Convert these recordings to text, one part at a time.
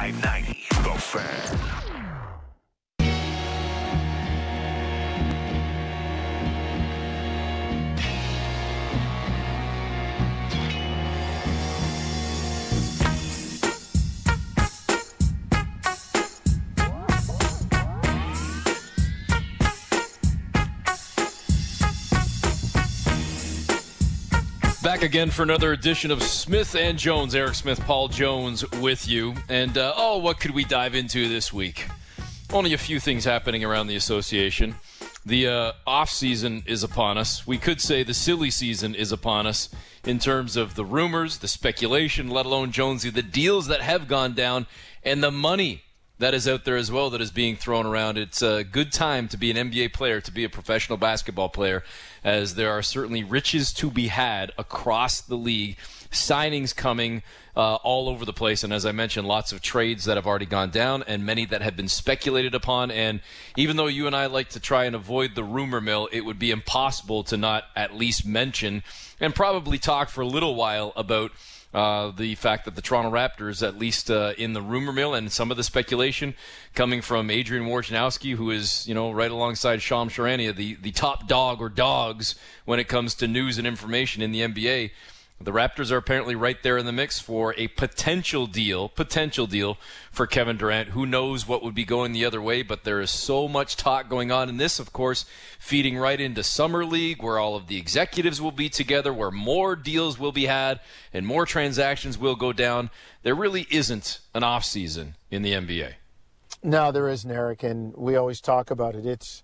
590. The Fan. Back again for another edition of Smith and Jones. Eric Smith, Paul Jones with you. And, uh, oh, what could we dive into this week? Only a few things happening around the association. The uh, off season is upon us. We could say the silly season is upon us in terms of the rumors, the speculation, let alone Jonesy, the deals that have gone down, and the money that is out there as well that is being thrown around. It's a good time to be an NBA player, to be a professional basketball player, as there are certainly riches to be had across the league. Signings coming uh, all over the place, and as I mentioned, lots of trades that have already gone down, and many that have been speculated upon. And even though you and I like to try and avoid the rumor mill, it would be impossible to not at least mention and probably talk for a little while about uh, the fact that the Toronto Raptors, at least uh, in the rumor mill and some of the speculation coming from Adrian Wojnarowski, who is, you know, right alongside Shams Charania, the, the top dog or dogs when it comes to news and information in the NBA, the Raptors are apparently right there in the mix for a potential deal, potential deal for Kevin Durant. Who knows what would be going the other way, but there is so much talk going on. And this, of course, feeding right into Summer League, where all of the executives will be together, where more deals will be had and more transactions will go down. There really isn't an off season in the NBA. No, there isn't, Eric, and we always talk about it. It's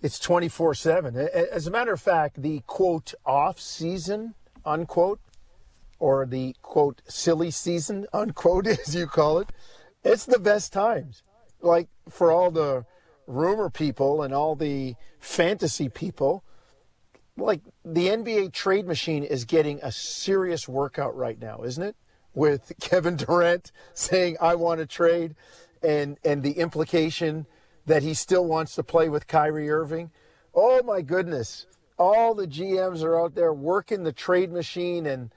it's 24/7. As a matter of fact, the quote off season unquote, or the quote silly season, unquote, as you call it, it's the best times. Like for all the rumor people and all the fantasy people, like the NBA trade machine is getting a serious workout right now, isn't it? With Kevin Durant saying, I want to trade, and, and the implication that he still wants to play with Kyrie Irving. Oh my goodness all the GMs are out there working the trade machine and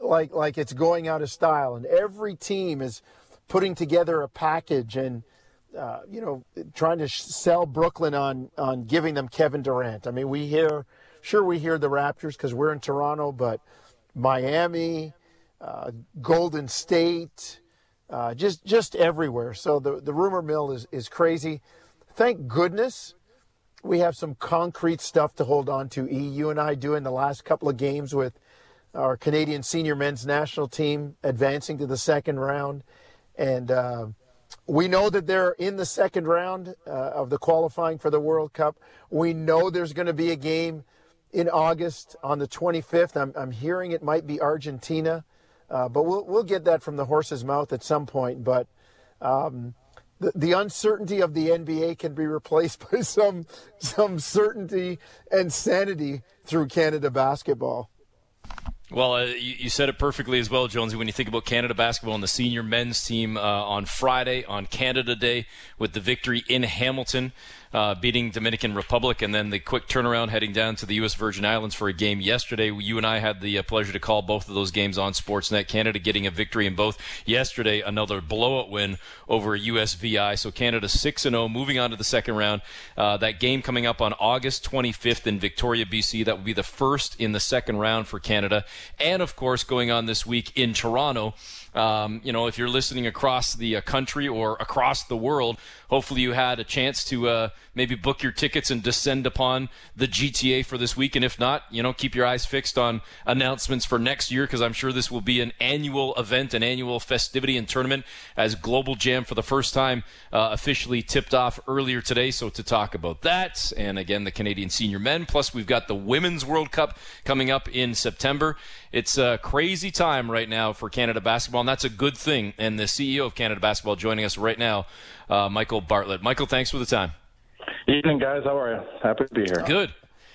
like like it's going out of style. And every team is putting together a package and uh, you know trying to sell Brooklyn on on giving them Kevin Durant. I mean, we hear sure we hear the Raptors because we're in Toronto, but Miami, uh, Golden State. Uh, just just everywhere. So the the rumor mill is is crazy. Thank goodness we have some concrete stuff to hold on to. E, you and I doing the last couple of games with our Canadian senior men's national team advancing to the second round, and uh, we know that they're in the second round uh, of the qualifying for the World Cup. We know there's going to be a game in August on the 25th. I'm, I'm hearing it might be Argentina, uh, but we'll we'll get that from the horse's mouth at some point. But um, the, the uncertainty of the NBA can be replaced by some some certainty and sanity through Canada basketball. Well, uh, you, you, said it perfectly as well, Jonesy. When you think about Canada basketball and the senior men's team uh, on Friday, on Canada Day, with the victory in Hamilton, uh, beating Dominican Republic, and then the quick turnaround heading down to the U.S. Virgin Islands for a game yesterday. You and I had the uh, pleasure to call both of those games on Sportsnet. Canada getting a victory in both. Yesterday, another blowout win over USVI. So Canada 6 0, moving on to the second round. Uh, that game coming up on August 25th in Victoria, BC. That will be the first in the second round for Canada. And of course, going on this week in Toronto. Um, you know, if you're listening across the uh, country or across the world, hopefully you had a chance to uh, maybe book your tickets and descend upon the GTA for this week. And if not, you know, keep your eyes fixed on announcements for next year because I'm sure this will be an annual event, an annual festivity and tournament as Global Jam for the first time uh, officially tipped off earlier today. So to talk about that, and again, the Canadian senior men, plus we've got the Women's World Cup coming up in September. It's a crazy time right now for Canada basketball, and that's a good thing. And the CEO of Canada basketball joining us right now, uh, Michael Bartlett. Michael, thanks for the time. Evening, guys. How are you? Happy to be here. Good.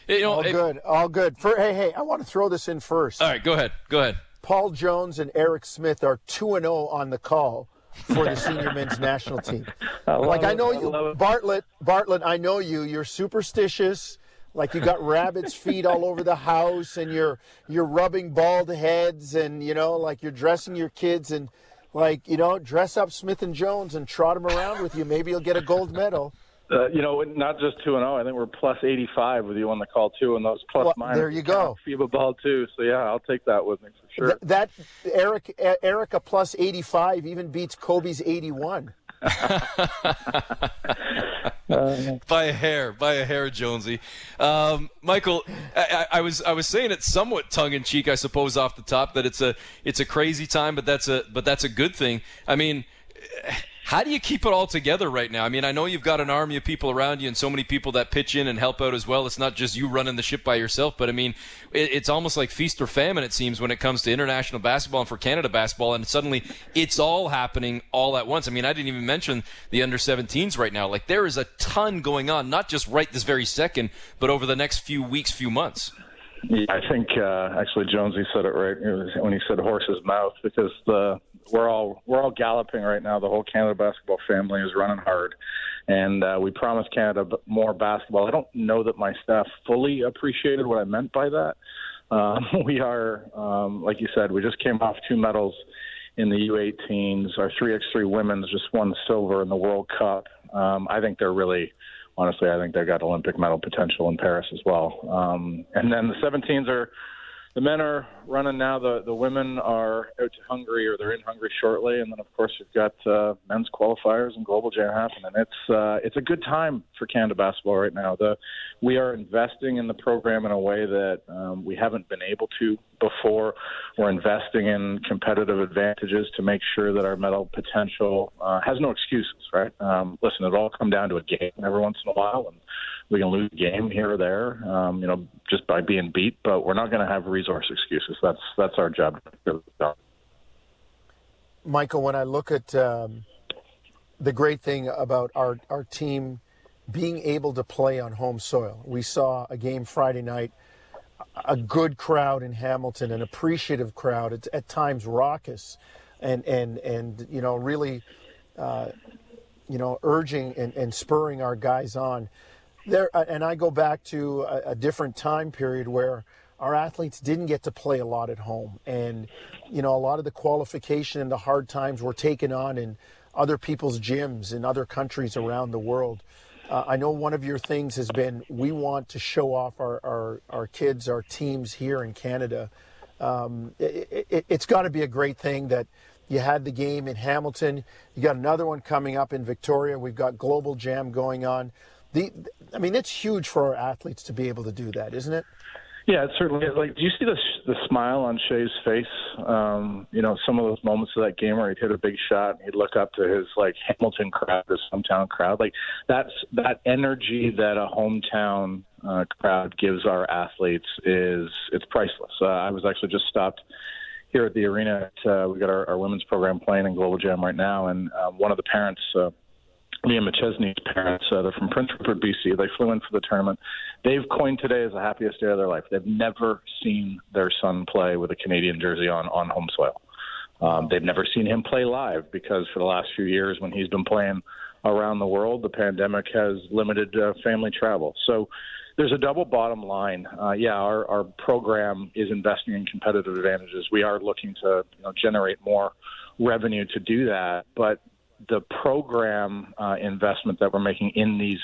You know, all it, good. All good. For, hey, hey, I want to throw this in first. All right, go ahead. Go ahead. Paul Jones and Eric Smith are 2 and 0 on the call for the senior men's national team. I like I know you I Bartlett, Bartlett, I know you. You're superstitious. Like you got rabbit's feet all over the house and you're you're rubbing bald heads and you know like you're dressing your kids and like you know, dress up Smith and Jones and trot them around with you. Maybe you'll get a gold medal. Uh, you know, not just two and zero. I think we're plus eighty five with you on the call too, and those plus Well, minus. there you go. FIBA ball too. So yeah, I'll take that with me for sure. Th- that Eric Erica plus eighty five even beats Kobe's eighty one. by a hair, by a hair, Jonesy. Um, Michael, I, I, was I was saying it somewhat tongue in cheek, I suppose, off the top that it's a it's a crazy time, but that's a but that's a good thing. I mean. How do you keep it all together right now? I mean, I know you've got an army of people around you and so many people that pitch in and help out as well. It's not just you running the ship by yourself, but I mean, it, it's almost like feast or famine, it seems, when it comes to international basketball and for Canada basketball. And suddenly it's all happening all at once. I mean, I didn't even mention the under 17s right now. Like, there is a ton going on, not just right this very second, but over the next few weeks, few months. Yeah, I think uh, actually Jonesy said it right when he said horse's mouth because the we're all we're all galloping right now. The whole Canada basketball family is running hard, and uh, we promised Canada more basketball. I don't know that my staff fully appreciated what I meant by that. Um, we are, um, like you said, we just came off two medals in the U18s. Our 3x3 women's just won silver in the World Cup. Um, I think they're really honestly, I think they've got Olympic medal potential in Paris as well. Um, and then the 17s are the men are running now. The the women are out to Hungary or they're in Hungary shortly, and then of course we've got uh, men's qualifiers and Global Jam happening. It's uh, it's a good time for Canada basketball right now. The we are investing in the program in a way that um, we haven't been able to before. We're investing in competitive advantages to make sure that our medal potential uh, has no excuses. Right? Um, listen, it all come down to a game every once in a while, and we can lose a game here or there, um, you know, just by being beat. But we're not going to have resource excuses. That's that's our job. Michael, when I look at um, the great thing about our, our team being able to play on home soil, we saw a game Friday night, a good crowd in Hamilton, an appreciative crowd, at, at times raucous, and and and you know really, uh, you know, urging and, and spurring our guys on. There, uh, and I go back to a, a different time period where our athletes didn't get to play a lot at home. And you know a lot of the qualification and the hard times were taken on in other people's gyms in other countries around the world. Uh, i know one of your things has been we want to show off our, our, our kids our teams here in canada. Um, it, it, it's got to be a great thing that you had the game in hamilton. You got another one coming up in victoria. We've got global jam going on the, i mean it's huge for our athletes to be able to do that isn't it Yeah, it certainly is. Like, do you see the the smile on Shai's face? Um, you know, some of those moments of that game where he'd hit a big shot and he'd look up to his like Hamilton crowd, his hometown crowd. Like that's that energy that a hometown uh, crowd gives our athletes is it's priceless. Uh, I was actually just stopped here at the arena. At, uh, we got our, our women's program playing in Global Jam right now, and um, one of the parents. Uh, Liam McChesney's parents, uh, they're from Prince Rupert, BC. They flew in for the tournament. They've coined today as the happiest day of their life. They've never seen their son play with a Canadian jersey on on home soil. Um, they've never seen him play live because for the last few years, when he's been playing around the world, the pandemic has limited uh, family travel. So there's a double bottom line. Uh, yeah, our, our program is investing in competitive advantages. We are looking to you know, generate more revenue to do that, but the program uh, investment that we're making in these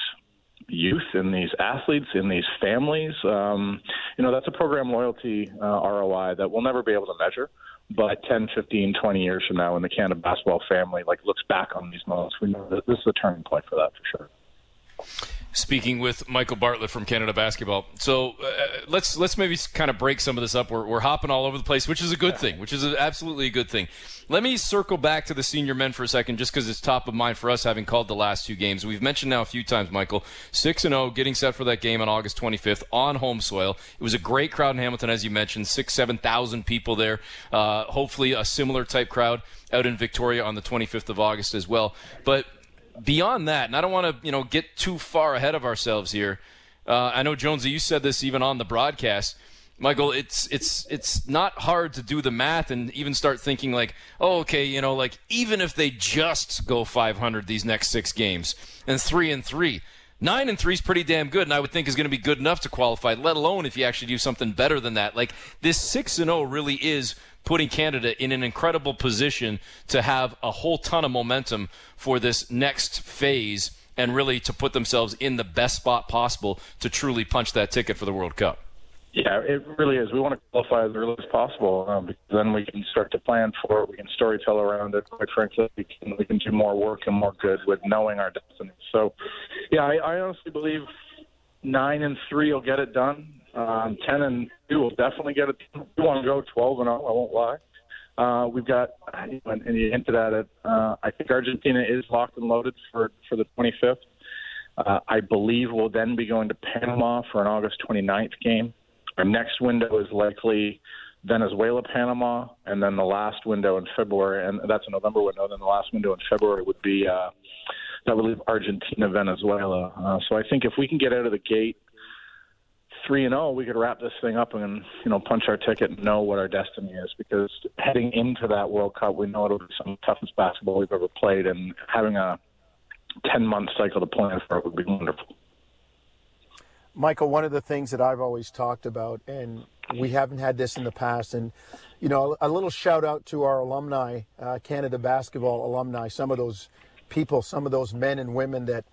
youth, in these athletes, in these families, um, you know, that's a program loyalty uh, ROI that we'll never be able to measure. But 10, 15, 20 years from now, when the Canada basketball family like looks back on these moments, we know that this is a turning point for that for sure speaking with Michael Bartlett from Canada Basketball. So uh, let's let's maybe kind of break some of this up. We're, we're hopping all over the place, which is a good thing, which is a, absolutely a good thing. Let me circle back to the senior men for a second, just because it's top of mind for us, having called the last two games. We've mentioned now a few times, Michael, six and zero, getting set for that game on August 25th on home soil. It was a great crowd in Hamilton, as you mentioned, six seven thousand people there. Uh, hopefully, a similar type crowd out in Victoria on the 25th of August as well. But beyond that, and I don't want to you know get too far ahead of ourselves here. Uh, I know Jonesy, you said this even on the broadcast. Michael, it's it's it's not hard to do the math and even start thinking like, oh, okay, you know, like even if they just go 500 these next six games and three and three, nine and three is pretty damn good, and I would think is going to be good enough to qualify. Let alone if you actually do something better than that. Like this six and zero really is putting Canada in an incredible position to have a whole ton of momentum for this next phase and really to put themselves in the best spot possible to truly punch that ticket for the World Cup. Yeah, it really is. We want to qualify as early as possible um, because then we can start to plan for it. We can storytell around it. Quite frankly, we can, we can do more work and more good with knowing our destiny. So, yeah, I, I honestly believe nine and three will get it done. Um, Ten and two will definitely get it. We want to go twelve and zero. I won't lie. Uh, we've got, and you hinted at it. Uh, I think Argentina is locked and loaded for for the 25th. Uh, I believe we'll then be going to Panama for an August 29th game. Our next window is likely Venezuela, Panama, and then the last window in February, and that's a November window. Then the last window in February would be uh, that would leave Argentina, Venezuela. Uh, so I think if we can get out of the gate three and zero, we could wrap this thing up and you know punch our ticket and know what our destiny is. Because heading into that World Cup, we know it'll be some of the toughest basketball we've ever played, and having a ten month cycle to plan for it would be wonderful. Michael, one of the things that I've always talked about, and we haven't had this in the past, and you know, a little shout out to our alumni, uh, Canada basketball alumni, some of those people, some of those men and women that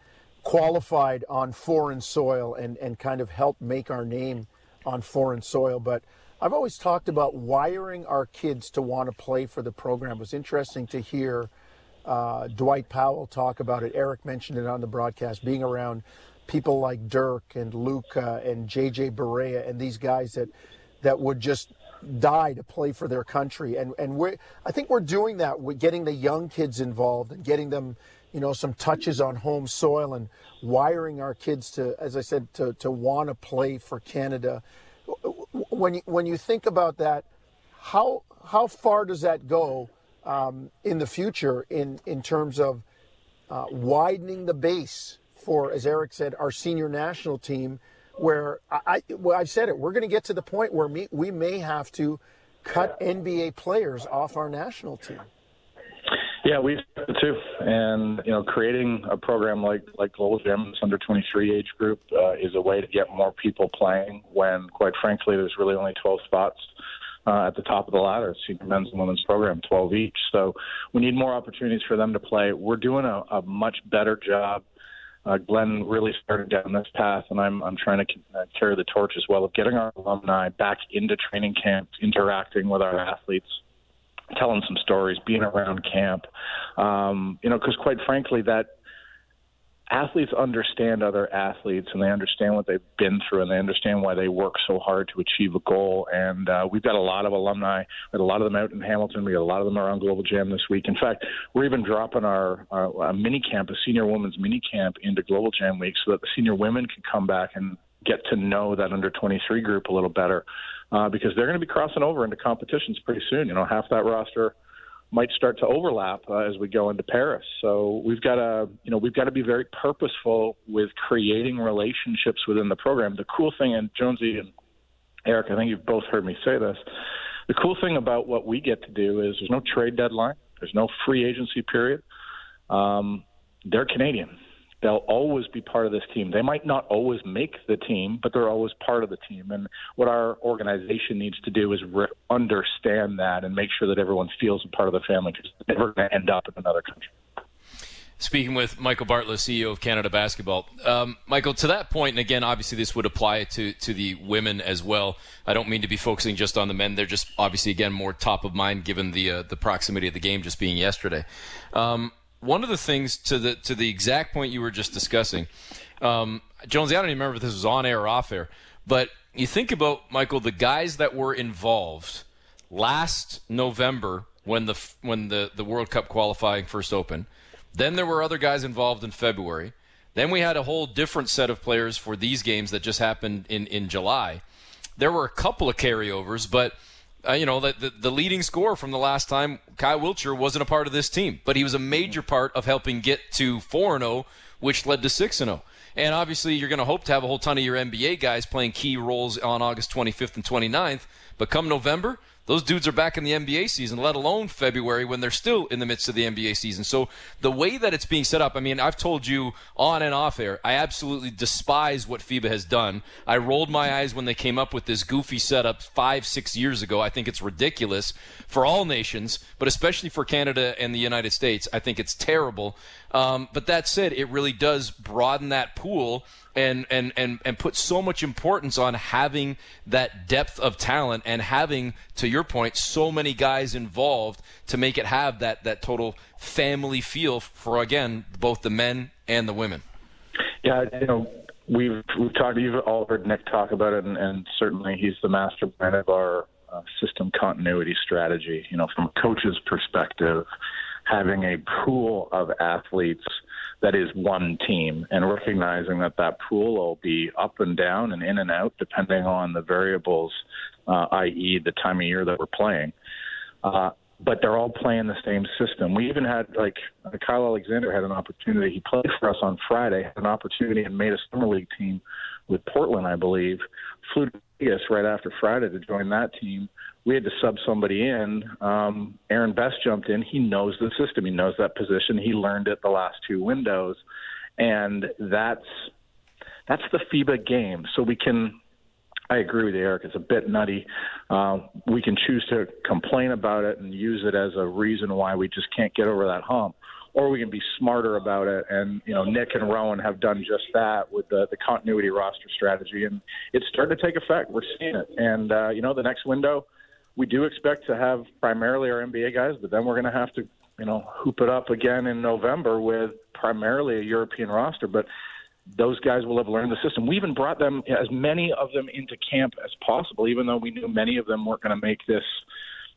qualified on foreign soil and, and kind of helped make our name on foreign soil. But I've always talked about wiring our kids to want to play for the program. It was interesting to hear uh, Dwight Powell talk about it. Eric mentioned it on the broadcast, being around people like Dirk and Luka and JJ Barea and these guys that that would just die to play for their country. And and we I think we're doing that. We're getting the young kids involved and getting them, you know, some touches on home soil and wiring our kids to, as I said, to to want to play for Canada. When you, when you think about that, how how far does that go um, in the future in in terms of uh, widening the base for, as Eric said, our senior national team, where I, well, I've said it, we're going to get to the point where we, we may have to cut NBA players off our national team. Yeah, we too, and you know, creating a program like like Global Jam, under 23 age group, uh, is a way to get more people playing. When, quite frankly, there's really only 12 spots uh, at the top of the ladder, senior men's and women's program, 12 each. So we need more opportunities for them to play. We're doing a, a much better job uh, Glenn really started down this path, and I'm I'm trying to uh, carry the torch as well of getting our alumni back into training camps, interacting with our athletes, telling some stories, being around camp. Um, you know, because quite frankly, that athletes understand other athletes and they understand what they've been through and they understand why they work so hard to achieve a goal. And uh, we've got a lot of alumni. We had a lot of them out in Hamilton. We got a lot of them around Global Jam this week. In fact, we're even dropping our, our mini camp, a senior women's mini camp, into Global Jam week so that the senior women can come back and get to know that under 23 group a little better uh, because they're going to be crossing over into competitions pretty soon. You know, half that roster might start to overlap uh, as we go into Paris. So we've got to, you know, we've got to be very purposeful with creating relationships within the program. The cool thing, and Jonesy and Eric, I think you've both heard me say this. The cool thing about what we get to do is there's no trade deadline, there's no free agency period. Um, they're Canadian they'll always be part of this team. They might not always make the team, but they're always part of the team. And what our organization needs to do is re- understand that and make sure that everyone feels a part of the family because they're never going to end up in another country. Speaking with Michael Bartlett, CEO of Canada Basketball. Um, Michael, to that point, and again, obviously this would apply to, to the women as well. I don't mean to be focusing just on the men. They're just obviously, again, more top of mind given the, uh, the proximity of the game just being yesterday. Um, one of the things to the to the exact point you were just discussing, um, Jonesy, I don't even remember if this was on air or off air, but you think about Michael, the guys that were involved last November when the when the the World Cup qualifying first opened. Then there were other guys involved in February. Then we had a whole different set of players for these games that just happened in in July. There were a couple of carryovers, but uh, you know, the, the, the, leading scorer from the last time, Kyle Wiltjer wasn't a part of this team, but he was a major part of helping get to 4 0, which led to 6 0. And obviously, you're going to hope to have a whole ton of your NBA guys playing key roles on August 25th and 29th. But come November, those dudes are back in the NBA season, let alone February when they're still in the midst of the NBA season. So the way that it's being set up, I mean, I've told you on and off air, I absolutely despise what FIBA has done. I rolled my eyes when they came up with this goofy setup five, six years ago. I think it's ridiculous for all nations, but especially for Canada and the United States. I think it's terrible. Um, but that said, it really does broaden that pool and, and, and, and put so much importance on having that depth of talent and having, to your point, so many guys involved to make it have that, that total family feel for, again, both the men and the women. Yeah, you know, we've, we've talked, you've all heard Nick talk about it, and, and certainly he's the mastermind of our uh, system continuity strategy. You know, from a coach's perspective, having a pool of athletes that is one team and recognizing that that pool will be up and down and in and out depending on the variables, uh, i.e., the time of year that we're playing. Uh, but they're all playing the same system. We even had like Kyle Alexander had an opportunity. He played for us on Friday, had an opportunity and made a summer league team with Portland, I believe. Flew to Vegas right after Friday to join that team we had to sub somebody in. Um, Aaron Best jumped in. He knows the system. He knows that position. He learned it the last two windows, and that's that's the FIBA game. So we can. I agree with you, Eric. It's a bit nutty. Uh, we can choose to complain about it and use it as a reason why we just can't get over that hump, or we can be smarter about it. And you know, Nick and Rowan have done just that with the the continuity roster strategy, and it's starting to take effect. We're seeing it, and uh, you know, the next window we do expect to have primarily our NBA guys, but then we're going to have to, you know, hoop it up again in November with primarily a European roster. But those guys will have learned the system. We even brought them as many of them into camp as possible, even though we knew many of them weren't going to make this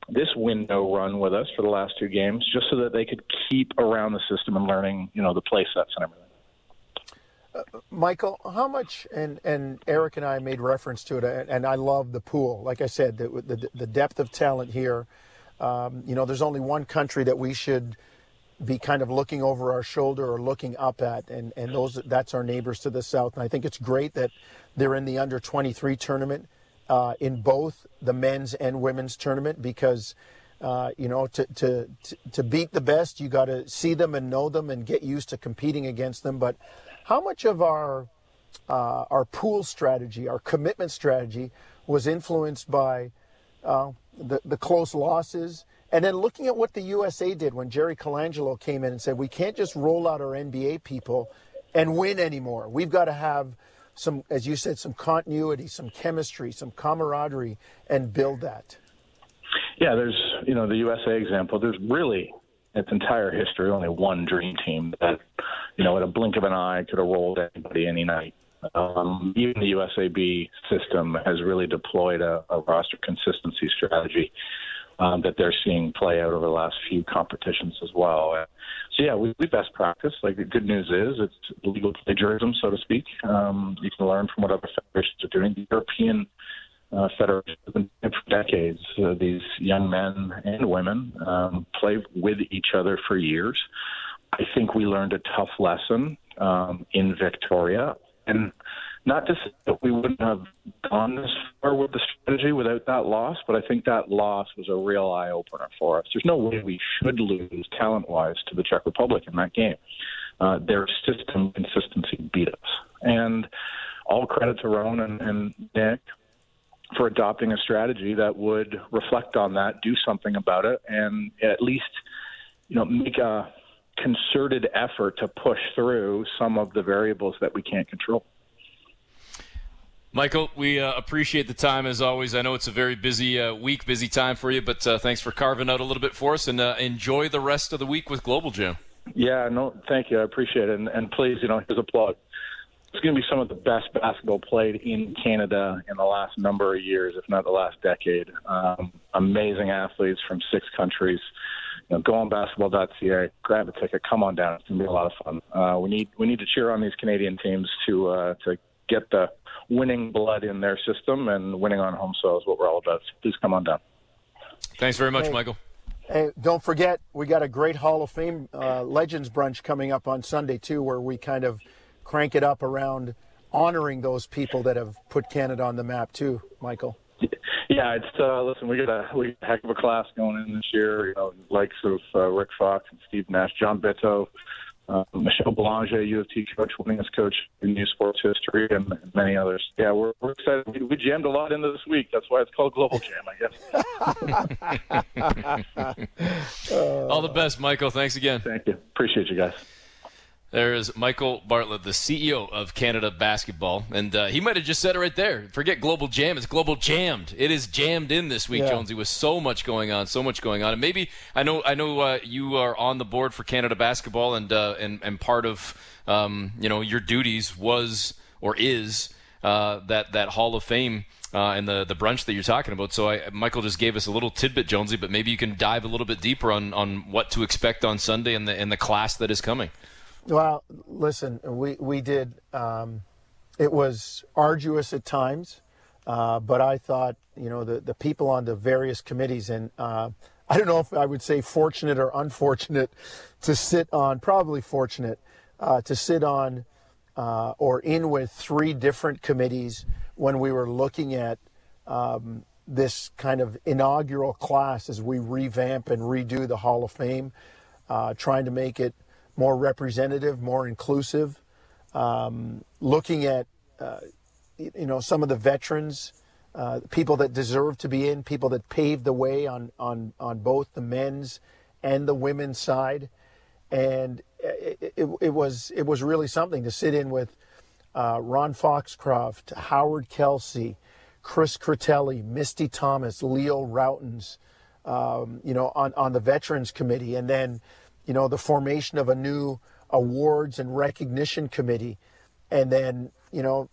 this window run with us for the last two games, just so that they could keep around the system and learning, you know, the play sets and everything. Michael, how much, and, and Eric and I made reference to it, and I love the pool. Like I said, the, the, the depth of talent here. Um, you know, there's only one country that we should be kind of looking over our shoulder or looking up at, and, and those that's our neighbors to the south. And I think it's great that they're in the under 23 tournament uh, in both the men's and women's tournament because. Uh, you know, to, to, to beat the best, you got to see them and know them and get used to competing against them. But how much of our uh, our pool strategy, our commitment strategy, was influenced by uh, the the close losses, and then looking at what the USA did when Jerry Colangelo came in and said, "We can't just roll out our NBA people and win anymore. We've got to have." Some, as you said, some continuity, some chemistry, some camaraderie, and build that. Yeah, there's, you know, the USA example. There's really its entire history only one dream team that, you know, at a blink of an eye could have rolled anybody any night. Um, even the USAB system has really deployed a, a roster consistency strategy um, that they're seeing play out over the last few competitions as well. So yeah, we, we best practice. Like the good news is it's legal plagiarism, so to speak. Um, you can learn from what other federations are doing. The European uh, federation been for decades. Uh, these young men and women um, play with each other for years. I think we learned a tough lesson um, in Victoria, and not to say that we wouldn't have gone this far with the strategy without that loss, but I think that loss was a real eye opener for us. There's no way we should lose talent wise to the Czech Republic in that game. Uh, their system consistency beat us, and all credit to Rowan and, and Nick for adopting a strategy that would reflect on that, do something about it, and at least you know make a concerted effort to push through some of the variables that we can't control. Michael, we uh, appreciate the time as always. I know it's a very busy uh, week, busy time for you, but uh, thanks for carving out a little bit for us, and uh, enjoy the rest of the week with Global Jam. Yeah, no, thank you. I appreciate it, and, and please, you know, here's a plug it's going to be some of the best basketball played in Canada in the last number of years, if not the last decade. Um, amazing athletes from six countries. You know, go on basketball.ca, grab a ticket, come on down. It's going to be a lot of fun. Uh, we need we need to cheer on these Canadian teams to uh, to get the winning blood in their system, and winning on home soil is what we're all about. So please come on down. Thanks very much, hey, Michael. Hey, don't forget we got a great Hall of Fame uh, Legends brunch coming up on Sunday too, where we kind of crank it up around honoring those people that have put Canada on the map too, Michael. Yeah, it's uh, listen. We got a we got a heck of a class going in this year. You know, likes of uh, Rick Fox and Steve Nash, John Bitove, uh, Michelle Belanger, U of T coach, winningest coach in U Sports history, and many others. Yeah, we're, we're excited. We, we jammed a lot into this week. That's why it's called Global Jam, I guess. All the best, Michael. Thanks again. Thank you. Appreciate you guys. There is Michael Bartlett, the CEO of Canada Basketball, and uh, he might have just said it right there. Forget global jam; it's global jammed. It is jammed in this week, yeah. Jonesy, with so much going on, so much going on. And maybe I know, I know uh, you are on the board for Canada Basketball, and uh, and and part of um, you know your duties was or is uh, that that Hall of Fame. Uh, and the the brunch that you're talking about. So I, Michael just gave us a little tidbit, Jonesy, but maybe you can dive a little bit deeper on, on what to expect on Sunday and the and the class that is coming. Well, listen, we we did. Um, it was arduous at times, uh, but I thought you know the the people on the various committees and. Uh, I don't know if I would say fortunate or unfortunate to sit on, probably fortunate, uh, to sit on uh, or in with three different committees when we were looking at um, this kind of inaugural class as we revamp and redo the Hall of Fame, uh, trying to make it more representative, more inclusive, um, looking at uh, you know some of the veterans, uh, people that deserve to be in, people that paved the way on on on both the men's and the women's side, and it, it, it was it was really something to sit in with uh, Ron Foxcroft, Howard Kelsey, Chris Critelli, Misty Thomas, Leo Rautins, um, you know, on on the veterans committee, and then you know, the formation of a new awards and recognition committee, and then, you know,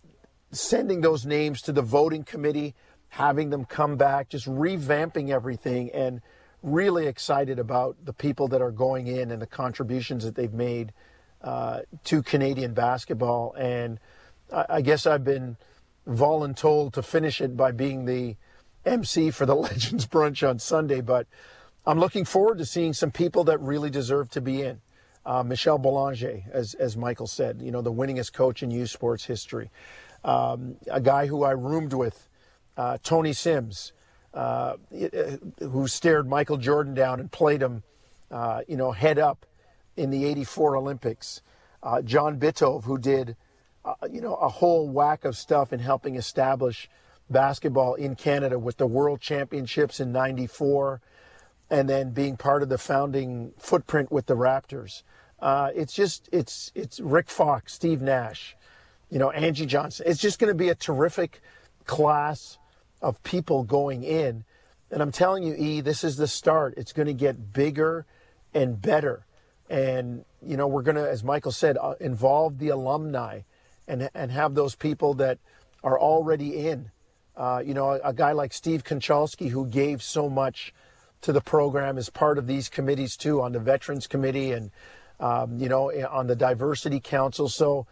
sending those names to the voting committee, having them come back, just revamping everything, and really excited about the people that are going in and the contributions that they've made uh, to Canadian basketball. And I, I guess I've been voluntold to finish it by being the MC for the Legends Brunch on Sunday, but I'm looking forward to seeing some people that really deserve to be in. Uh, Michelle Belanger, as, as Michael said, you know, the winningest coach in U Sports history. Um, a guy who I roomed with, uh, Tony Sims, uh, who stared Michael Jordan down and played him, uh, you know, head up in the 84 Olympics. Uh, John Bitove, who did, uh, you know, a whole whack of stuff in helping establish basketball in Canada with the World Championships in 94 and then being part of the founding footprint with the Raptors. Uh, it's just it's it's Rick Fox, Steve Nash, you know Angie Johnson. It's just going to be a terrific class of people going in, and I'm telling you, E, this is the start. It's going to get bigger and better, and you know we're going to, as Michael said, uh, involve the alumni, and and have those people that are already in. Uh, you know, a, a guy like Steve Konchalski who gave so much to the program as part of these committees too, on the Veterans Committee and um, you know on the Diversity Council. So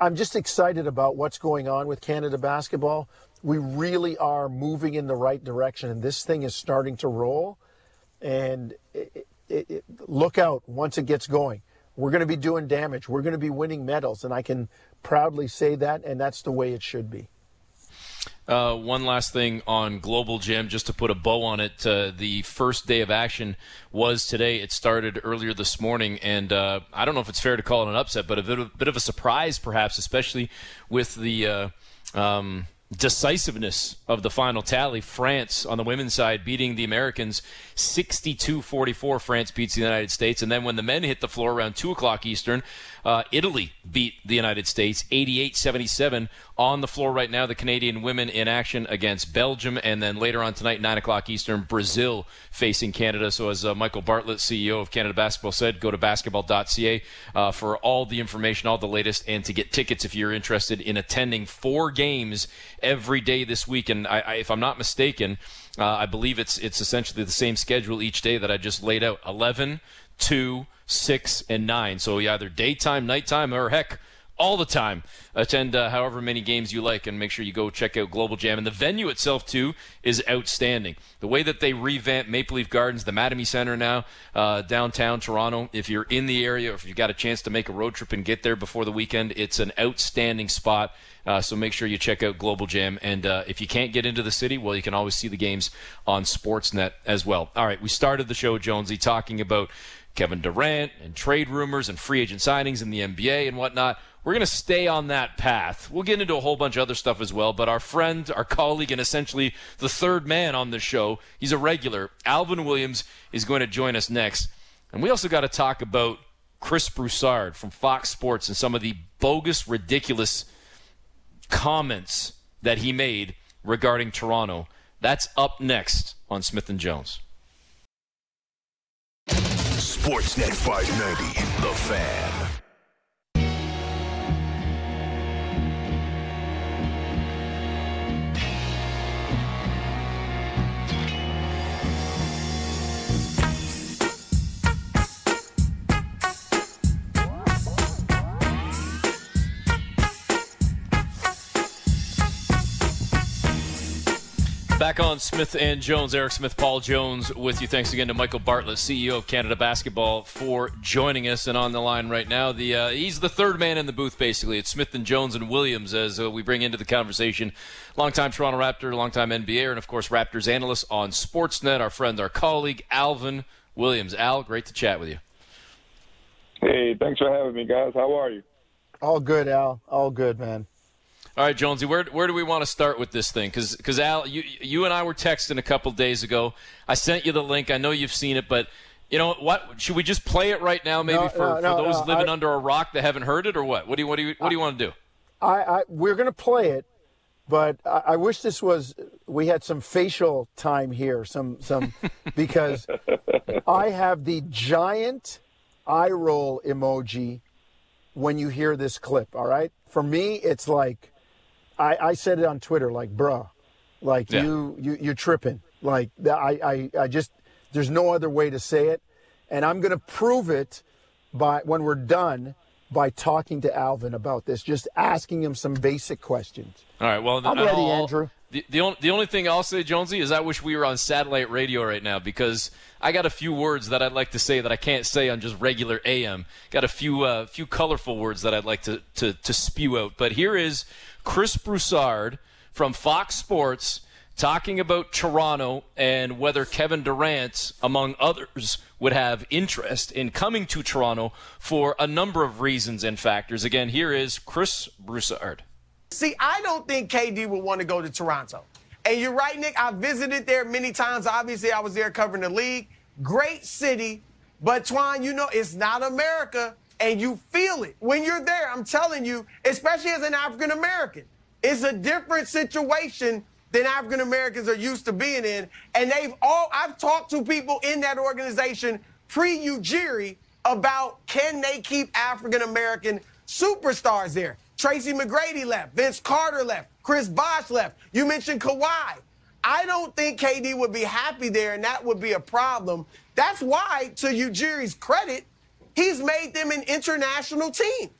I'm just excited about what's going on with Canada basketball. We really are moving in the right direction, and this thing is starting to roll. And it, it, it, look out once it gets going. We're going to be doing damage. We're going to be winning medals, and I can proudly say that, and that's the way it should be. Uh, one last thing on Global Jam, just to put a bow on it. Uh, the first day of action was today. It started earlier this morning, and uh, I don't know if it's fair to call it an upset, but a bit of, bit of a surprise, perhaps, especially with the. Uh, um, decisiveness of the final tally. France on the women's side beating the Americans 62 44. France beats the United States. And then when the men hit the floor around 2 o'clock Eastern, uh, Italy beat the United States 88 77. On the floor right now, the Canadian women in action against Belgium. And then later on tonight, 9 o'clock Eastern, Brazil facing Canada. So, as uh, Michael Bartlett, CEO of Canada Basketball, said, go to basketball.ca uh, for all the information, all the latest, and to get tickets if you're interested in attending four games every day this week. And I, I, if I'm not mistaken, uh, I believe it's it's essentially the same schedule each day that I just laid out 11, 2, 6, and 9. So either daytime, nighttime, or heck, all the time. Attend uh, however many games you like, and make sure you go check out Global Jam. And the venue itself too is outstanding. The way that they revamp Maple Leaf Gardens, the Mattamy Center now uh, downtown Toronto. If you're in the area, or if you've got a chance to make a road trip and get there before the weekend, it's an outstanding spot. Uh, so make sure you check out Global Jam. And uh, if you can't get into the city, well, you can always see the games on Sportsnet as well. All right, we started the show, Jonesy, talking about Kevin Durant and trade rumors and free agent signings in the NBA and whatnot. We're going to stay on that path. We'll get into a whole bunch of other stuff as well, but our friend, our colleague, and essentially the third man on the show, he's a regular. Alvin Williams is going to join us next. And we also got to talk about Chris Broussard from Fox Sports and some of the bogus, ridiculous comments that he made regarding Toronto. That's up next on Smith and Jones. Sportsnet 590, The Fan. Back on Smith and Jones, Eric Smith, Paul Jones with you. Thanks again to Michael Bartlett, CEO of Canada Basketball, for joining us. And on the line right now, the uh, he's the third man in the booth. Basically, it's Smith and Jones and Williams as uh, we bring into the conversation longtime Toronto Raptor, longtime NBA, and of course Raptors analyst on Sportsnet. Our friend, our colleague, Alvin Williams. Al, great to chat with you. Hey, thanks for having me, guys. How are you? All good, Al. All good, man. All right, Jonesy, where where do we want to start with this thing? Because Al, you you and I were texting a couple days ago. I sent you the link. I know you've seen it, but you know what? Should we just play it right now, maybe No, for, no, no, for those no, living I- under a rock that haven't heard it, or what? What do you what do you what do you want to do? I, I we're gonna play it, but I, I wish this was we had some facial time here, some some because I have the giant eye roll emoji when you hear this clip. All right, for me, it's like I, I said it on Twitter, like, bruh, like Yeah. you you you're tripping. Like I, I I just there's no other way to say it, and I'm gonna prove it by when we're done by talking to Alvin about this, just asking him some basic questions. All right. Well, I'm ready, I'll- Andrew. The, the, only, the only thing I'll say, Jonesy, is I wish we were on satellite radio right now because I got a few words that I'd like to say that I can't say on just regular AM. Got a few uh, few colorful words that I'd like to, to, to spew out. But here is Chris Broussard from Fox Sports talking about Toronto and whether Kevin Durant, among others, would have interest in coming to Toronto for a number of reasons and factors. Again, here is Chris Broussard. See, I don't think KD would want to go to Toronto. And you're right, Nick. I visited there many times. Obviously, I was there covering the league. Great city. But, Twan, you know, it's not America. And you feel it when you're there. I'm telling you, especially as an African American, it's a different situation than African Americans are used to being in. And they've all, I've talked to people in that organization pre Ujiri about can they keep African American superstars there. Tracy McGrady left, Vince Carter left, Chris Bosh left. You mentioned Kawhi. I don't think KD would be happy there, and that would be a problem. That's why, to Ujiri's credit, he's made them an international team.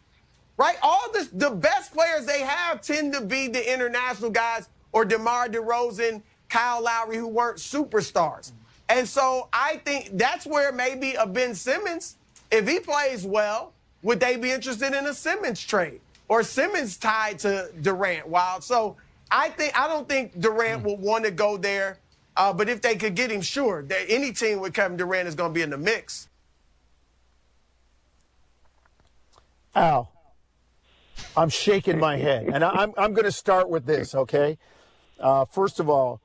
Right? All the, the best players they have tend to be the international guys or DeMar DeRozan, Kyle Lowry, who weren't superstars. And so I think that's where maybe a Ben Simmons, if he plays well, would they be interested in a Simmons trade or Simmons tied to Durant? Wow. So I think I don't think Durant would want to go there. Uh, but if they could get him, sure, that any team with Kevin Durant is going to be in the mix. Al, I'm shaking my head, and I'm I'm going to start with this. Okay, uh, first of all,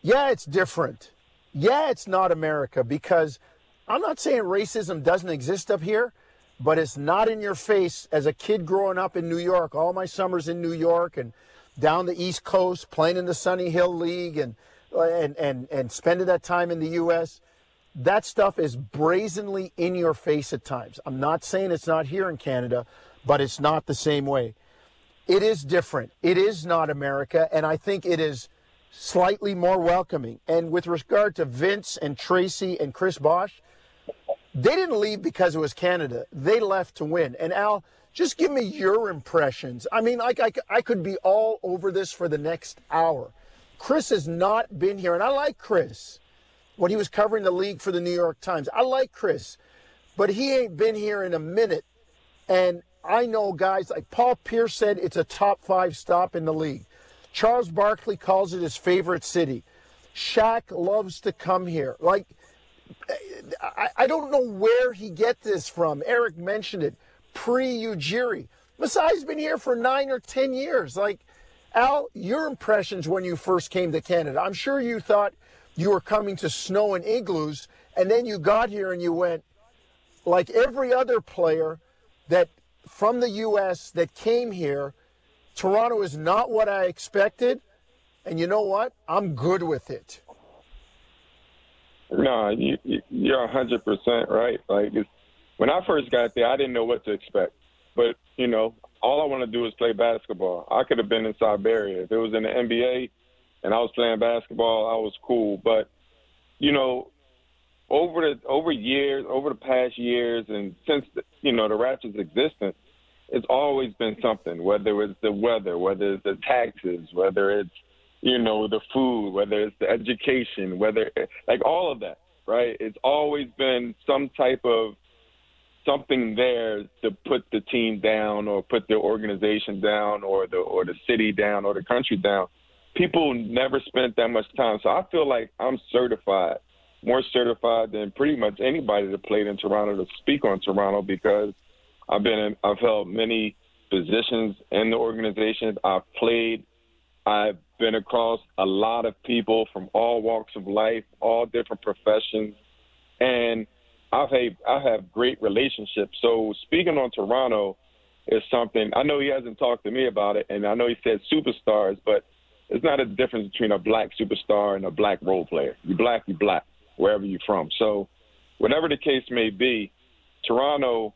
yeah, it's different. Yeah, it's not America because I'm not saying racism doesn't exist up here, but it's not in your face. As a kid growing up in New York, all my summers in New York and down the East Coast, playing in the Sonny Hill League, and and and and spending that time in the U.S that stuff is brazenly in your face at times. I'm not saying it's not here in Canada, but it's not the same way. It is different. It is not America, and I think it is slightly more welcoming. And with regard to Vince and Tracy and Chris Bosh, They didn't leave because it was Canada. They left to win. And Al, just give me your impressions. I mean, like I, I could be all over this for the next hour. Chris has not been here, and I like Chris when he was covering the league for the New York Times. I like Chris, but he ain't been here in a minute. And I know guys like Paul Pierce said it's a top five stop in the league. Charles Barkley calls it his favorite city. Shaq loves to come here. Like, I, don't know where he get this from. Eric mentioned it pre Ujiri. Masai's been here for nine or ten years. Like, Al, your impressions when you first came to Canada. I'm sure you thought you were coming to snow and igloos, and then you got here and you went, like every other player that from the U.S. that came here, Toronto is not what I expected. And you know what? I'm good with it. No, you, you're 100% right. Like, when I first got there, I didn't know what to expect. But, you know, all I want to do is play basketball. I could have been in Siberia. If it was in the NBA and I was playing basketball, I was cool. But, you know, over the over years, over the past years, and since the, you know the Raptors' existence, it's always been something. Whether it's the weather, whether it's the taxes, whether it's you know the food, whether it's the education, whether like all of that, right? It's always been some type of something there to put the team down or put the organization down or the or the city down or the country down. People never spent that much time. So I feel like I'm certified, more certified than pretty much anybody that played in Toronto to speak on Toronto because I've been in, I've held many positions in the organization. I've played I've been across a lot of people from all walks of life, all different professions, and I've had I have great relationships. So speaking on Toronto is something I know he hasn't talked to me about it, and I know he said superstars, but it's not a difference between a black superstar and a black role player. You black, you black, wherever you're from. So whatever the case may be, Toronto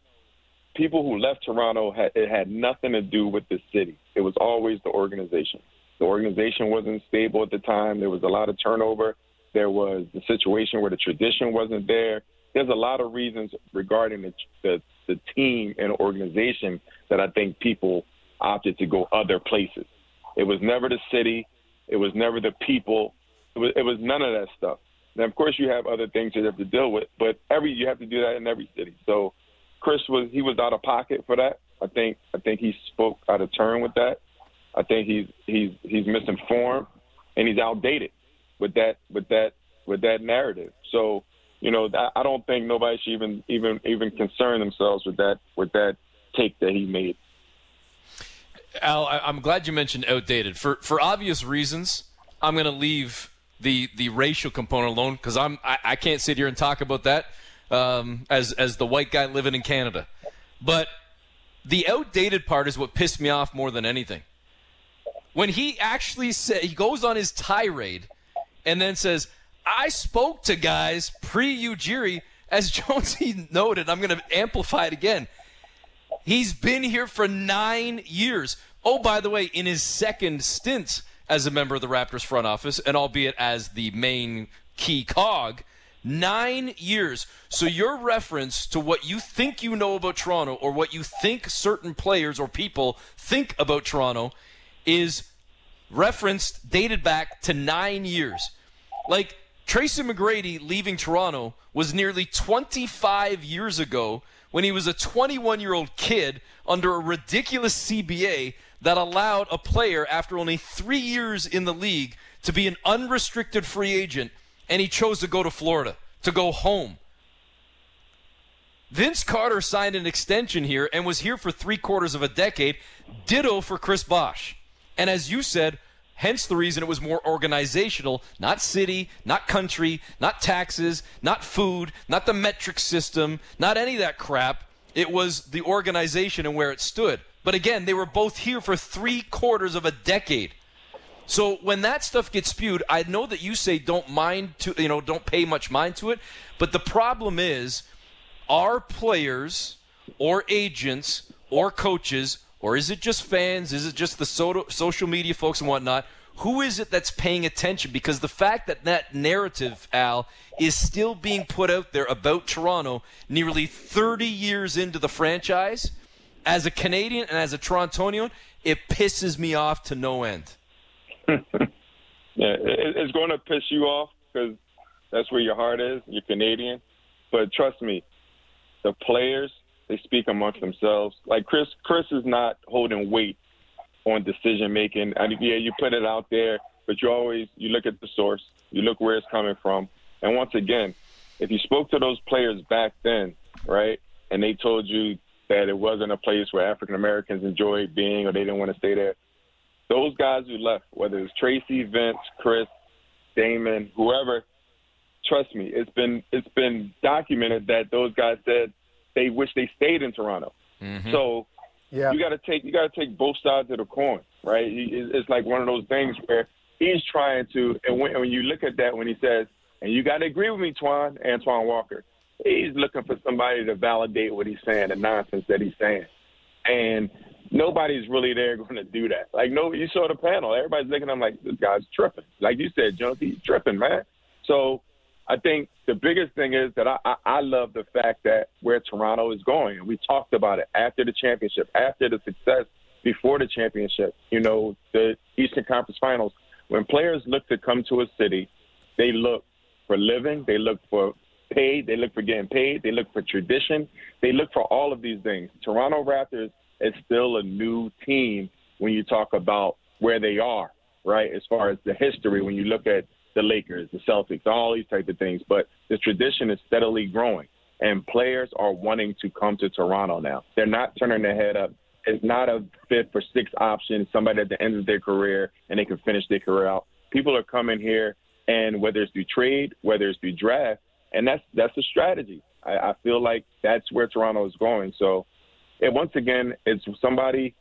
people who left Toronto had it had nothing to do with the city. It was always the organization. The organization wasn't stable at the time. There was a lot of turnover. There was the situation where the tradition wasn't there there's a lot of reasons regarding the, the, the team and organization that I think people opted to go other places. It was never the city. It was never the people. It was, it was none of that stuff. Now, of course, you have other things you have to deal with, but every you have to do that in every city. So, Chris was he was out of pocket for that. I think I think he spoke out of turn with that. I think he's he's he's misinformed and he's outdated with that with that with that narrative. So you know, I don't think nobody should even even even concern themselves with that with that take that he made. Al, I'm glad you mentioned outdated for for obvious reasons. I'm going to leave the the racial component alone because I'm I, I, can't sit here and talk about that um, as as the white guy living in Canada. But the outdated part is what pissed me off more than anything. When he actually said he goes on his tirade and then says, I spoke to guys pre Ujiri, as Jonesy noted. I'm going to amplify it again. He's been here for nine years. Oh, by the way, in his second stint as a member of the Raptors front office, and albeit as the main key cog, nine years. So your reference to what you think you know about Toronto or what you think certain players or people think about Toronto is referenced dated back to nine years. Like Tracy McGrady leaving Toronto was nearly 25 years ago when he was a 21 year old kid under a ridiculous CBA that allowed a player after only three years in the league to be an unrestricted free agent, and he chose to go to Florida, to go home. Vince Carter signed an extension here and was here for three quarters of a decade. Ditto for Chris Bosh. And as you said, Hence the reason it was more organizational, not city, not country, not taxes, not food, not the metric system, not any of that crap. It was the organization and where it stood. But again, they were both here for three quarters of a decade. So when that stuff gets spewed, I know that you say don't mind to you know don't pay much mind to it, but the problem is are players or agents or coaches or is it just fans? Is it just the social media folks and whatnot Who is it that's paying attention? Because the fact that that narrative, Al, is still being put out there about Toronto nearly 30 years into the franchise, as a Canadian and as a Torontonian, it pisses me off to no end. yeah, it's going to piss you off because that's where your heart is. You're Canadian, but trust me, the players they speak amongst themselves. Like Chris, Chris is not holding weight on decision making. And yeah, you put it out there, but you always you look at the source, you look where it's coming from. And once again, if you spoke to those players back then, right, and they told you that it wasn't a place where African Americans enjoyed being or they didn't want to stay there, those guys who left, whether it's Tracy, Vince, Chris, Damon, whoever, trust me, it's been it's been documented that those guys said they wish they stayed in Toronto. Mm-hmm. So yeah. You got to take you got to take both sides of the coin, right? It's like one of those things where he's trying to, and when, when you look at that, when he says, and you got to agree with me, Twan, Antoine Walker, he's looking for somebody to validate what he's saying, the nonsense that he's saying, and nobody's really there going to do that. Like no, you saw the panel, everybody's looking at him like this guy's tripping. Like you said, Jones, he's tripping, man. So I think the biggest thing is that I, I, I love the fact that where Toronto is going, and we talked about it after the championship, after the success before the championship. You know, the Eastern Conference Finals. When players look to come to a city, they look for living, they look for paid, they look for getting paid, they look for tradition, they look for all of these things. Toronto Raptors is still a new team when you talk about where they are, right? As far as the history, when you look at the Lakers, the Celtics, all these type of things. But the tradition is steadily growing, and players are wanting to come to Toronto now. They're not turning their head up. It's not a fifth or sixth option, somebody at the end of their career and they can finish their career out. People are coming here, and whether it's through trade, whether it's through draft, and that's that's a strategy. I, I feel like that's where Toronto is going. So, and once again, it's somebody.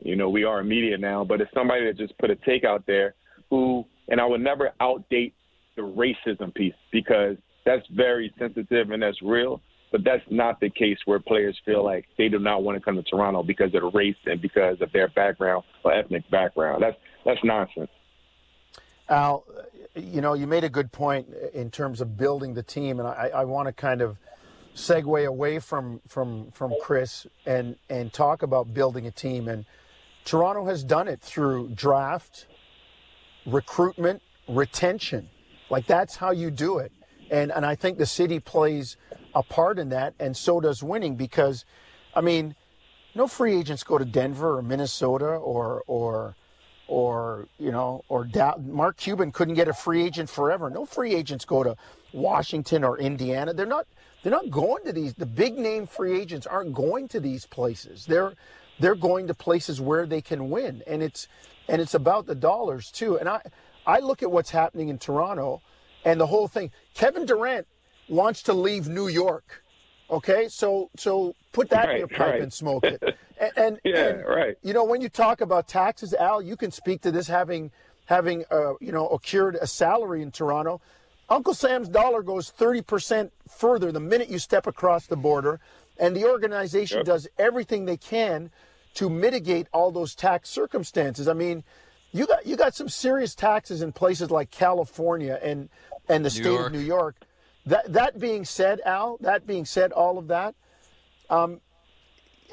You know, we are media now, but it's somebody that just put a take out there who and I would never outdate the racism piece because that's very sensitive and that's real. But that's not the case where players feel like they do not want to come to Toronto because of the race and because of their background or ethnic background. That's that's nonsense. Al, you know, you made a good point in terms of building the team, and I, I want to kind of segue away from from from Chris and and talk about building a team. And Toronto has done it through draft, recruitment, retention. Like that's how you do it. And and I think the city plays a part in that, and so does winning because, I mean, no free agents go to Denver or Minnesota or or or you know or da- Mark Cuban couldn't get a free agent forever. No free agents go to Washington or Indiana. They're not they're not going to these. The big name free agents aren't going to these places. They're they're going to places where they can win, and it's and it's about the dollars too. And I, I look at what's happening in Toronto, and the whole thing. Kevin Durant wants to leave New York. Okay, so so put that right, in your pipe right. and smoke it. And, and yeah, and, right. You know, when you talk about taxes, Al, you can speak to this having having uh, you know accrued a salary in Toronto. Uncle Sam's dollar goes 30% further the minute you step across the border, and the organization yep. does everything they can to mitigate all those tax circumstances. I mean, you got you got some serious taxes in places like California and and the New state York. of New York. That that being said, Al, that being said, all of that, um,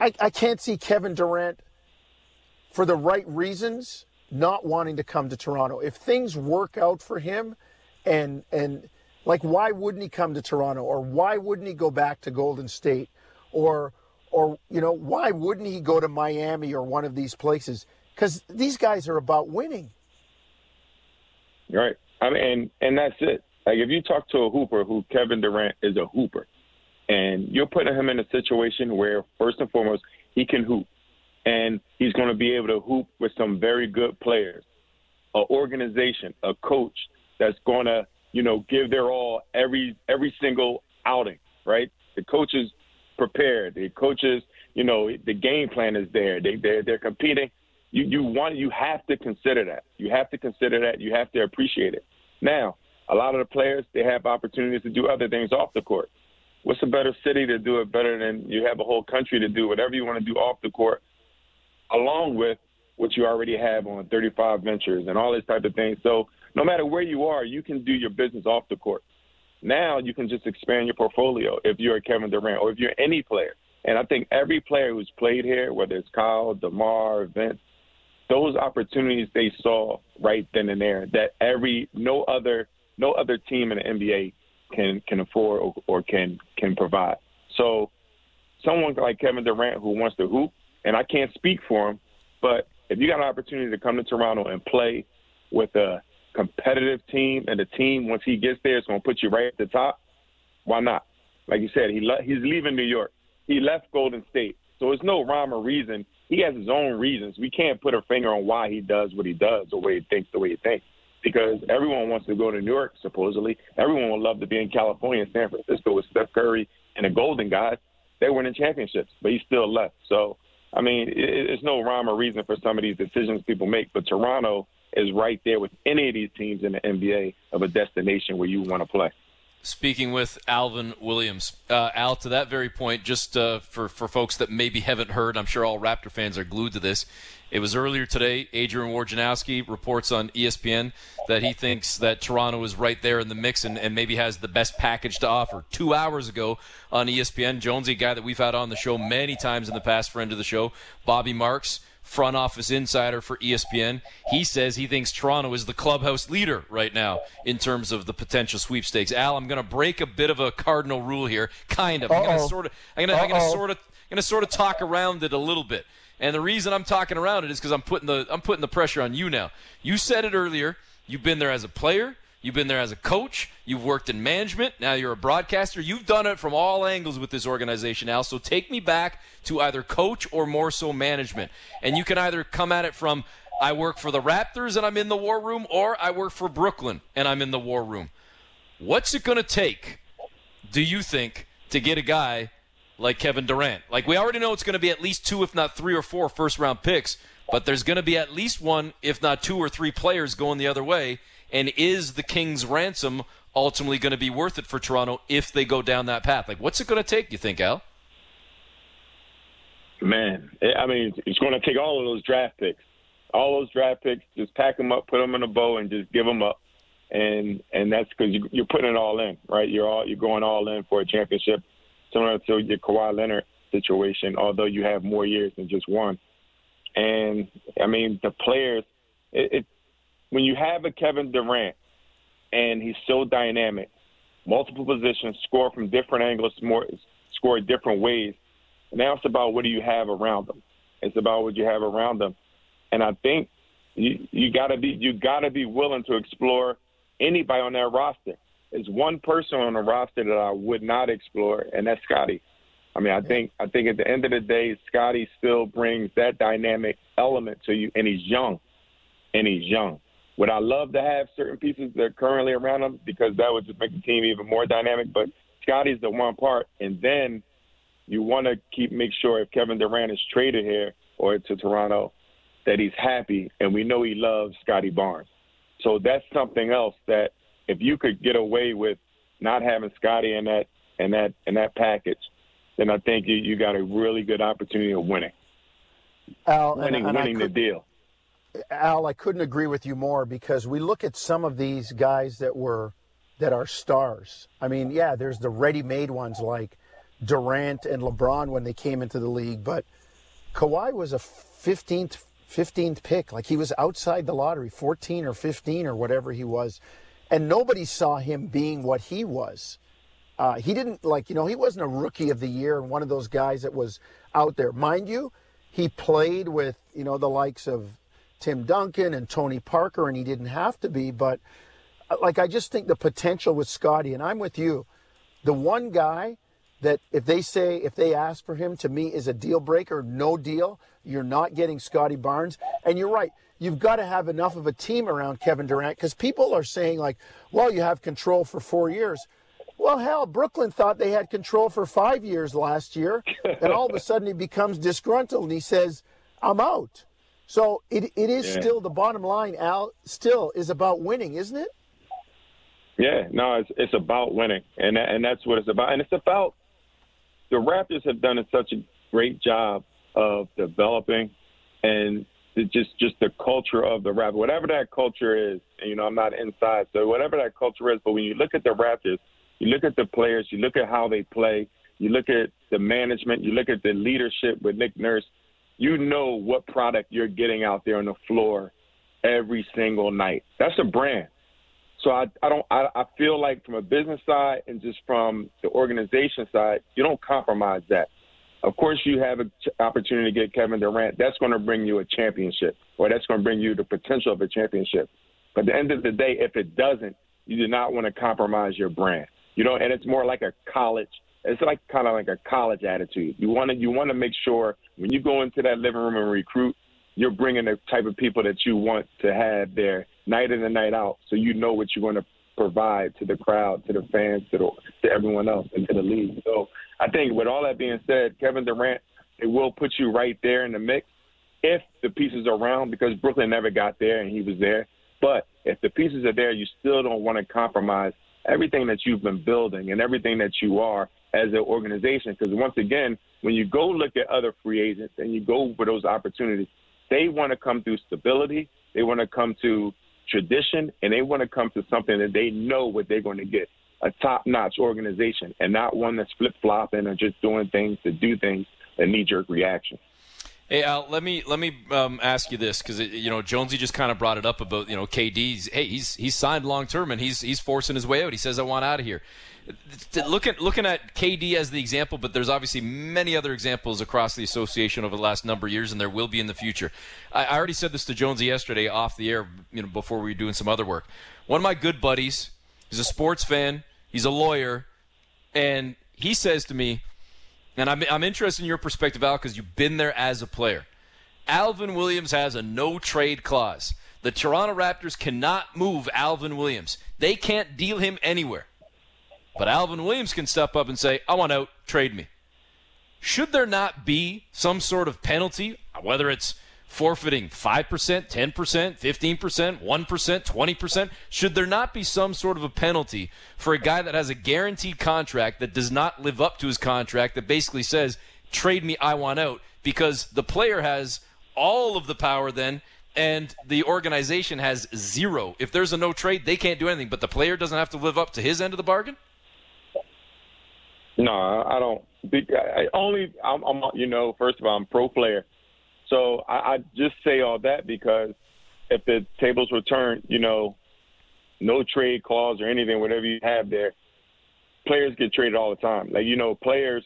I, I can't see Kevin Durant for the right reasons not wanting to come to Toronto. If things work out for him, and and like why wouldn't he come to Toronto or why wouldn't he go back to Golden State or or, you know, why wouldn't he go to Miami or one of these places? Because these guys are about winning. Right. I mean, and, and that's it. Like, if you talk to a hooper who Kevin Durant is a hooper, and you're putting him in a situation where, first and foremost, he can hoop, and he's going to be able to hoop with some very good players, an organization, a coach that's going to, you know, give their all every every single outing, right? The coaches prepared. The coaches, you know, the game plan is there. They they're, they're competing. You you want you have to consider that. You have to consider that. You have to appreciate it. Now, a lot of the players they have opportunities to do other things off the court. What's a better city to do it better than you have a whole country to do whatever you want to do off the court, along with what you already have on 35 Ventures and all this type of thing. So no matter where you are, you can do your business off the court. Now you can just expand your portfolio if you're Kevin Durant or if you're any player. And I think every player who's played here, whether it's Kyle, DeMar, Vince, those opportunities they saw right then and there that every no other no other team in the NBA can can afford or, or can can provide. So someone like Kevin Durant who wants to hoop, and I can't speak for him, but if you got an opportunity to come to Toronto and play with a competitive team and the team once he gets there is going to put you right at the top, why not? Like you said, he le- he's leaving New York. He left Golden State, so it's no rhyme or reason. He has his own reasons. We can't put a finger on why he does what he does, the way he thinks, the way he thinks. Because everyone wants to go to New York, supposedly. Everyone would love to be in California, San Francisco with Steph Curry and the Golden guys. They in championships, but he still left. So I mean, it's no rhyme or reason for some of these decisions people make, but Toronto is right there with any of these teams in the NBA of a destination where you want to play. Speaking with Alvin Williams, uh, Al, to that very point, just uh, for for folks that maybe haven't heard, I'm sure all Raptor fans are glued to this. It was earlier today. Adrian Wojnarowski reports on ESPN that he thinks that Toronto is right there in the mix and, and maybe has the best package to offer. Two hours ago on ESPN, Jonesy, guy that we've had on the show many times in the past, friend of the show, Bobby Marks, front office insider for ESPN. He says he thinks Toronto is the clubhouse leader right now in terms of the potential sweepstakes. Al, I'm going to break a bit of a cardinal rule here, kind of. I'm going to sort of, I'm going to sort of, I'm going to sort of talk around it a little bit. And the reason I'm talking around it is because I'm putting the I'm putting the pressure on you now. You said it earlier. You've been there as a player. You've been there as a coach. You've worked in management. Now you're a broadcaster. You've done it from all angles with this organization, Al. So take me back to either coach or more so management. And you can either come at it from I work for the Raptors and I'm in the war room, or I work for Brooklyn and I'm in the war room. What's it going to take, do you think, to get a guy like Kevin Durant. Like we already know it's going to be at least two, if not three or four first round picks, but there's going to be at least one, if not two or three players going the other way. And is the Kings' ransom ultimately going to be worth it for Toronto if they go down that path? Like, what's it going to take, you think, Al? Man, eh, I mean, it's going to take all of those draft picks. All those draft picks, just pack them up, put them in a bow, and just give them up. And and that's because you, you're putting it all in, right? You're all you're going all in for a championship similar to your Kawhi Leonard situation, although you have more years than just one. And I mean, the players, it, it when you have a Kevin Durant and he's so dynamic, multiple positions, score from different angles, more score different ways. Now it's about what do you have around them. It's about what you have around them, and I think you you gotta be you gotta be willing to explore anybody on that roster is one person on the roster that I would not explore, and that's Scottie. I mean, I think I think at the end of the day, Scottie still brings that dynamic element to you, and he's young, and he's young. Would I love to have certain pieces that are currently around him because that would just make the team even more dynamic? But Scottie's the one part, and then you want to keep make sure if Kevin Durant is traded here or to Toronto, that he's happy, and we know he loves Scottie Barnes. So that's something else that if you could get away with not having Scottie in that in that in that package, then I think you, you got a really good opportunity of winning. Al, winning, and, and winning could, the deal. Al, I couldn't agree with you more because we look at some of these guys that were that are stars. I mean, yeah, there's the ready-made ones like Durant and LeBron when they came into the league, but Kawhi was a 15th 15th pick. Like he was outside the lottery, 14 or 15 or whatever he was and nobody saw him being what he was. Uh, he didn't like, you know, he wasn't a rookie of the year and one of those guys that was out there. Mind you, he played with, you know, the likes of Tim Duncan and Tony Parker, and he didn't have to be. But uh, like, I just think the potential with Scottie, and I'm with you. The one guy that if they say, if they ask for him to me is a deal breaker, no deal, you're not getting Scottie Barnes. And you're right you've got to have enough of a team around Kevin Durant because people are saying, like, well, you have control for four years. Well, hell, Brooklyn thought they had control for five years last year, and all of a sudden he becomes disgruntled and he says, I'm out. So it, it is yeah. still the bottom line, Al, still is about winning, isn't it? Yeah, no, it's it's about winning, and and that's what it's about, and it's about the Raptors have done such a great job of developing and just just the culture of the Raptors, whatever that culture is. And, you know, I'm not inside, so whatever that culture is. But when you look at the Raptors, you look at the players, you look at how they play, you look at the management, you look at the leadership with Nick Nurse. You know what product you're getting out there on the floor every single night. That's a brand. So I, I don't I, I feel like from a business side and just from the organization side, you don't compromise that. Of course, you have an opportunity to get Kevin Durant. That's going to bring you a championship, or that's going to bring you the potential of a championship. But at the end of the day, if it doesn't, you do not want to compromise your brand. You know, and it's more like a college. It's like kind of like a college attitude. You want to you want to make sure when you go into that living room and recruit, you're bringing the type of people that you want to have there night in and night out, so you know what you're going to provide to the crowd, to the fans, to the, to everyone else, and to the league. So I think with all that being said, Kevin Durant, it will put you right there in the mix if the pieces are around because Brooklyn never got there and he was there. But if the pieces are there, you still don't want to compromise everything that you've been building and everything that you are as an organization. Because once again, when you go look at other free agents and you go for those opportunities, they want to come through stability. They want to come to tradition, and they want to come to something that they know what they're going to get a top notch organization and not one that's flip flopping or just doing things to do things that knee jerk reaction. Hey Al, let me let me um, ask you this because you know Jonesy just kind of brought it up about you know KD's. Hey, he's he's signed long term and he's he's forcing his way out. He says I want out of here. Looking looking at KD as the example, but there's obviously many other examples across the association over the last number of years, and there will be in the future. I, I already said this to Jonesy yesterday off the air, you know, before we were doing some other work. One of my good buddies, he's a sports fan, he's a lawyer, and he says to me and I'm, I'm interested in your perspective, Al, because you've been there as a player. Alvin Williams has a no trade clause. The Toronto Raptors cannot move Alvin Williams. They can't deal him anywhere. But Alvin Williams can step up and say, I want out, trade me. Should there not be some sort of penalty, whether it's forfeiting 5%, 10%, 15%, 1%, 20%? Should there not be some sort of a penalty for a guy that has a guaranteed contract that does not live up to his contract that basically says, trade me, I want out? Because the player has all of the power then and the organization has zero. If there's a no trade, they can't do anything, but the player doesn't have to live up to his end of the bargain? No, I don't. I only, I'm, I'm, you know, first of all, I'm pro player. So I, I just say all that because if the tables were turned, you know, no trade clause or anything, whatever you have there, players get traded all the time. Like you know, players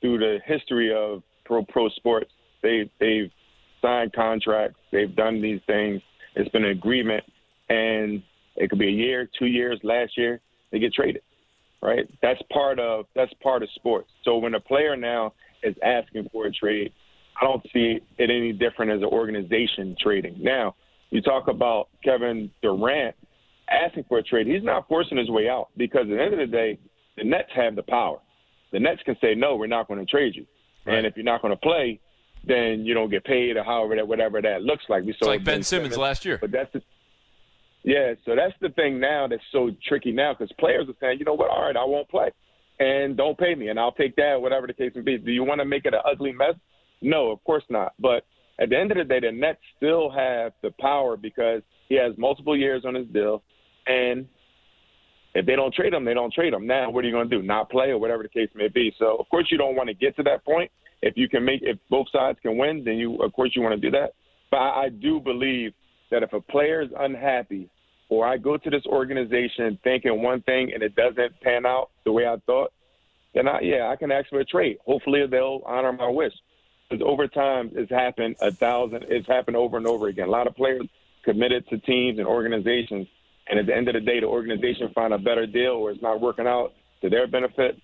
through the history of pro pro sports, they they've signed contracts, they've done these things. It's been an agreement, and it could be a year, two years. Last year, they get traded. Right? That's part of that's part of sports. So when a player now is asking for a trade, I don't see it any different as an organization trading. Now, you talk about Kevin Durant asking for a trade. He's not forcing his way out because at the end of the day, the Nets have the power. The Nets can say, no, we're not going to trade you. Right. And if you're not going to play, then you don't get paid or however that whatever that looks like. We saw like Ben, ben Simmons, Simmons last year. But that's the, yeah, so that's the thing now that's so tricky now because players are saying, you know what, all right, I won't play, and don't pay me, and I'll take that, whatever the case may be. Do you want to make it an ugly mess? No, of course not. But at the end of the day, the Nets still have the power because he has multiple years on his deal, and if they don't trade him, they don't trade him. Now, what are you going to do? Not play or whatever the case may be. So, of course, you don't want to get to that point. If you can make, if both sides can win, then you, of course, you want to do that. But I, I do believe that if a player is unhappy, or I go to this organization thinking one thing and it doesn't pan out the way I thought, then I, yeah, I can ask for a trade. Hopefully, they'll honor my wish. Because over time, it's happened a thousand. It's happened over and over again. A lot of players committed to teams and organizations, and at the end of the day, the organization find a better deal or it's not working out to their benefit,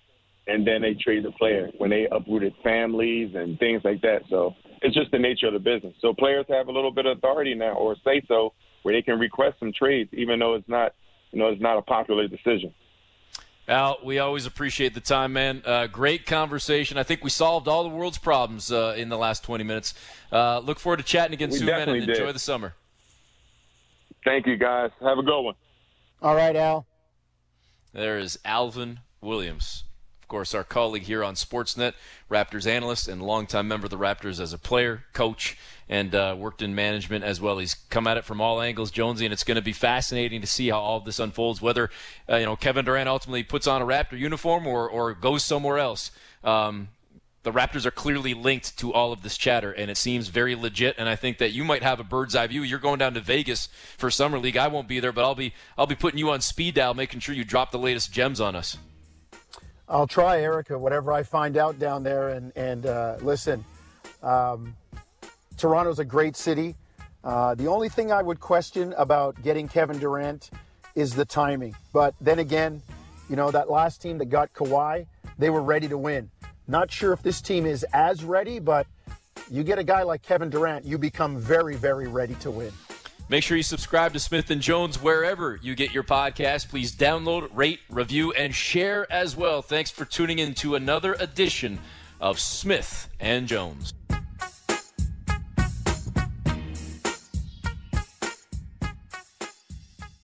and then they trade the player when they uprooted families and things like that. So it's just the nature of the business. So players have a little bit of authority now, or say so, where they can request some trades, even though it's not, you know, it's not a popular decision. Al, we always appreciate the time, man. Uh, great conversation. I think we solved all the world's problems uh, in the last 20 minutes. Uh, look forward to chatting again we soon, man, and enjoy the summer. Thank you, guys. Have a good one. All right, Al. There is Alvin Williams course, our colleague here on Sportsnet, Raptors analyst and longtime member of the Raptors as a player, coach, and uh, worked in management as well. He's come at it from all angles, Jonesy, and it's going to be fascinating to see how all this unfolds. Whether uh, you know Kevin Durant ultimately puts on a Raptor uniform or or goes somewhere else. Um, the Raptors are clearly linked to all of this chatter, and it seems very legit. And I think that you might have a bird's eye view. You're going down to Vegas for summer league. I won't be there, but I'll be I'll be putting you on speed dial, making sure you drop the latest gems on us. I'll try, Erica, whatever I find out down there. And and uh, listen, um, Toronto's a great city. Uh, the only thing I would question about getting Kevin Durant is the timing. But then again, you know that last team that got Kawhi, they were ready to win. Not sure if this team is as ready, but you get a guy like Kevin Durant, you become very, very ready to win. Make sure you subscribe to Smith and Jones wherever you get your podcast. Please download, rate, review, and share as well. Thanks for tuning in to another edition of Smith and Jones.